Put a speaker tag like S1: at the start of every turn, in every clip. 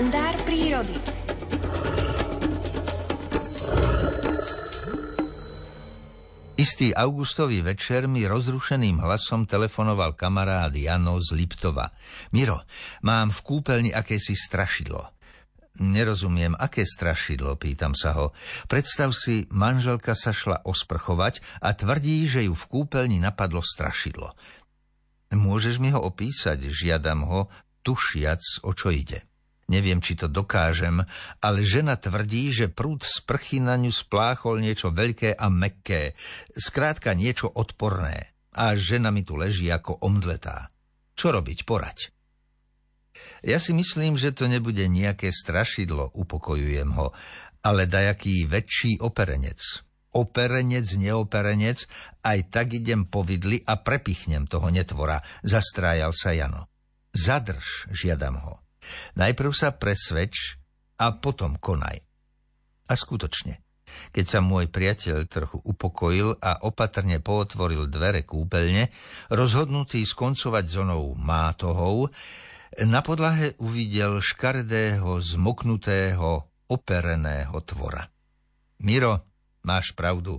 S1: kalendár prírody. Istý augustový večer mi rozrušeným hlasom telefonoval kamarád Jano z Liptova. Miro, mám v kúpeľni akési strašidlo. Nerozumiem, aké strašidlo, pýtam sa ho. Predstav si, manželka sa šla osprchovať a tvrdí, že ju v kúpeľni napadlo strašidlo. Môžeš mi ho opísať, žiadam ho, tušiac, o čo ide. Neviem, či to dokážem, ale žena tvrdí, že prúd sprchy na ňu spláchol niečo veľké a mekké, skrátka niečo odporné. A žena mi tu leží ako omdletá. Čo robiť, porať? Ja si myslím, že to nebude nejaké strašidlo, upokojujem ho, ale dajaký väčší operenec. Operenec, neoperenec, aj tak idem po vidli a prepichnem toho netvora, zastrájal sa Jano. Zadrž, žiadam ho. Najprv sa presvedč a potom konaj. A skutočne, keď sa môj priateľ trochu upokojil a opatrne pootvoril dvere kúpeľne, rozhodnutý skoncovať s onou mátohou, na podlahe uvidel škardého, zmoknutého, opereného tvora. Miro, máš pravdu.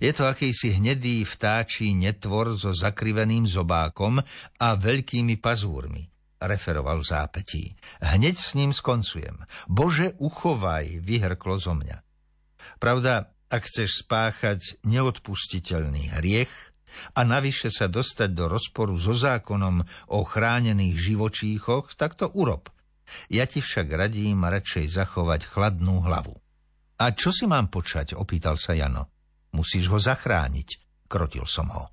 S1: Je to akýsi hnedý vtáčí netvor so zakriveným zobákom a veľkými pazúrmi referoval v zápetí. Hneď s ním skoncujem. Bože, uchovaj, vyhrklo zo mňa. Pravda, ak chceš spáchať neodpustiteľný hriech a navyše sa dostať do rozporu so zákonom o chránených živočíchoch, tak to urob. Ja ti však radím radšej zachovať chladnú hlavu. A čo si mám počať? opýtal sa Jano. Musíš ho zachrániť, krotil som ho.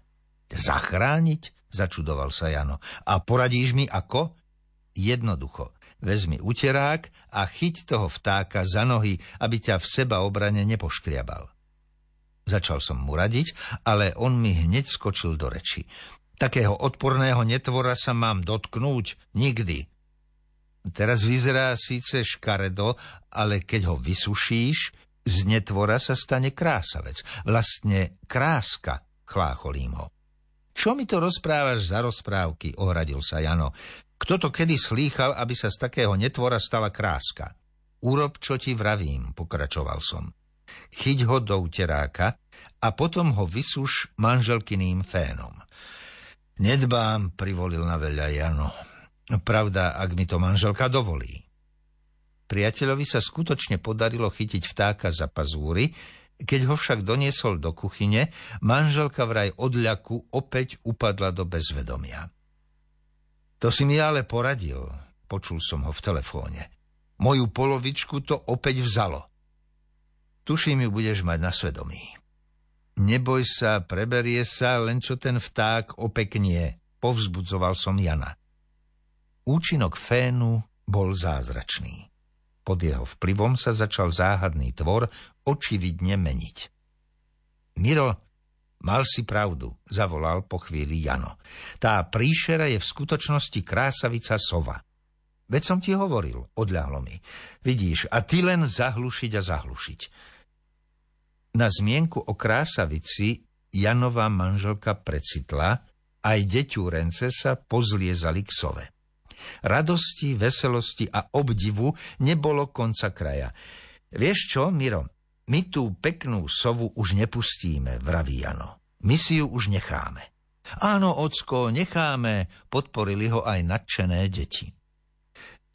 S1: Zachrániť? Začudoval sa Jano. A poradíš mi ako? Jednoducho. Vezmi uterák a chyť toho vtáka za nohy, aby ťa v seba obrane nepoškriabal. Začal som mu radiť, ale on mi hneď skočil do reči. Takého odporného netvora sa mám dotknúť nikdy. Teraz vyzerá síce škaredo, ale keď ho vysušíš, z netvora sa stane krásavec. Vlastne kráska, chlácholím ho. Čo mi to rozprávaš za rozprávky, ohradil sa Jano. Kto to kedy slýchal, aby sa z takého netvora stala kráska? Urob, čo ti vravím, pokračoval som. Chyť ho do uteráka a potom ho vysúš manželkyným fénom. Nedbám, privolil na veľa Jano. Pravda, ak mi to manželka dovolí. Priateľovi sa skutočne podarilo chytiť vtáka za pazúry, keď ho však doniesol do kuchyne, manželka vraj od ľaku opäť upadla do bezvedomia. To si mi ale poradil, počul som ho v telefóne. Moju polovičku to opäť vzalo. Tuším ju budeš mať na svedomí. Neboj sa, preberie sa, len čo ten vták opeknie, povzbudzoval som Jana. Účinok fénu bol zázračný. Pod jeho vplyvom sa začal záhadný tvor očividne meniť. Miro, mal si pravdu, zavolal po chvíli Jano. Tá príšera je v skutočnosti krásavica sova. Veď som ti hovoril, odľahlo mi. Vidíš, a ty len zahlušiť a zahlušiť. Na zmienku o krásavici Janová manželka precitla, aj deťúrence sa pozliezali k sove. Radosti, veselosti a obdivu nebolo konca kraja. Vieš čo, Miro, my tú peknú sovu už nepustíme, vraví Jano. My si ju už necháme. Áno, ocko, necháme, podporili ho aj nadšené deti.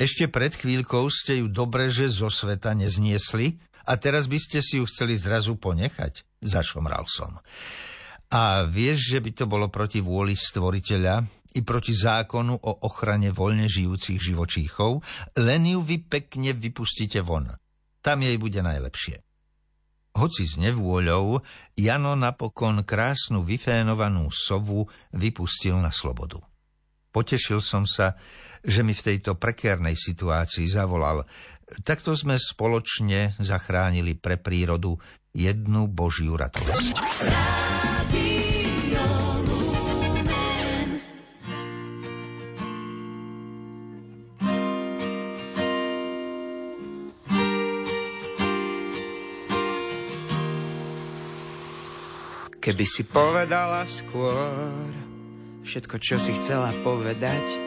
S1: Ešte pred chvíľkou ste ju dobre, že zo sveta nezniesli a teraz by ste si ju chceli zrazu ponechať, zašomral som. A vieš, že by to bolo proti vôli stvoriteľa, i proti zákonu o ochrane voľne žijúcich živočíchov, len ju vy pekne vypustite von. Tam jej bude najlepšie. Hoci s nevôľou, Jano napokon krásnu vyfénovanú sovu vypustil na slobodu. Potešil som sa, že mi v tejto prekérnej situácii zavolal. Takto sme spoločne zachránili pre prírodu jednu božiu ratolesť.
S2: Keby si povedala skôr všetko, čo si chcela povedať,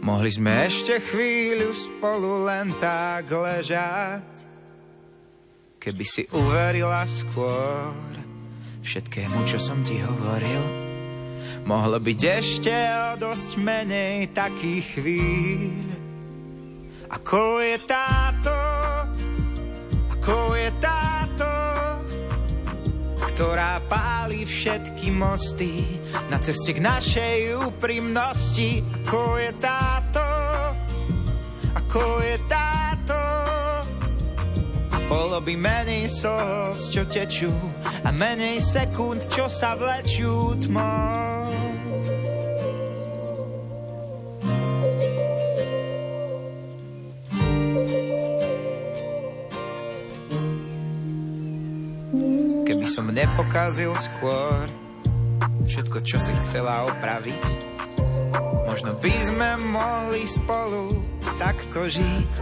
S2: Mohli sme ešte chvíľu spolu len tak ležať, keby si uverila skôr všetkému, čo som ti hovoril. Mohlo byť ešte o dosť menej takých chvíľ, ako je táto, ako je táto, ktorá páli všetky mosty na ceste k našej úprimnosti. Ako je táto, ako je táto. Bolo by menej slz, čo tečú a menej sekúnd, čo sa vlečú tmou. Keby som nepokazil skôr všetko, čo si chcela opraviť, možno by sme mohli spolu takto žiť.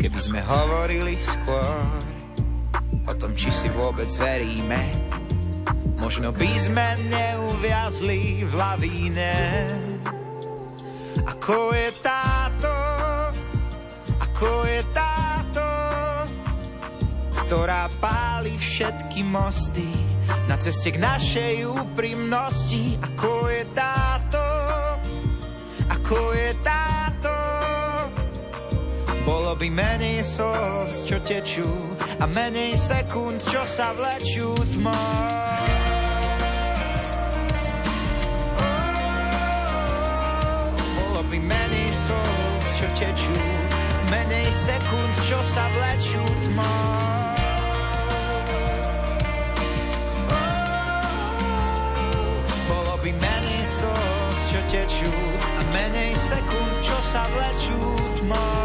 S2: Keby sme hovorili skôr o tom, či si vôbec veríme, možno by sme neuviazli v lavíne. Ako je táto, ktorá páli všetky mosty na ceste k našej úprimnosti. Ako je táto, ako je táto, bolo by menej slz, čo tečú a menej sekúnd, čo sa vlečú tmou. By menej slz, čo tečú, menej sekúnd, čo sa vlečú tmou. menej sekúnd, čo sa vlečú tmou.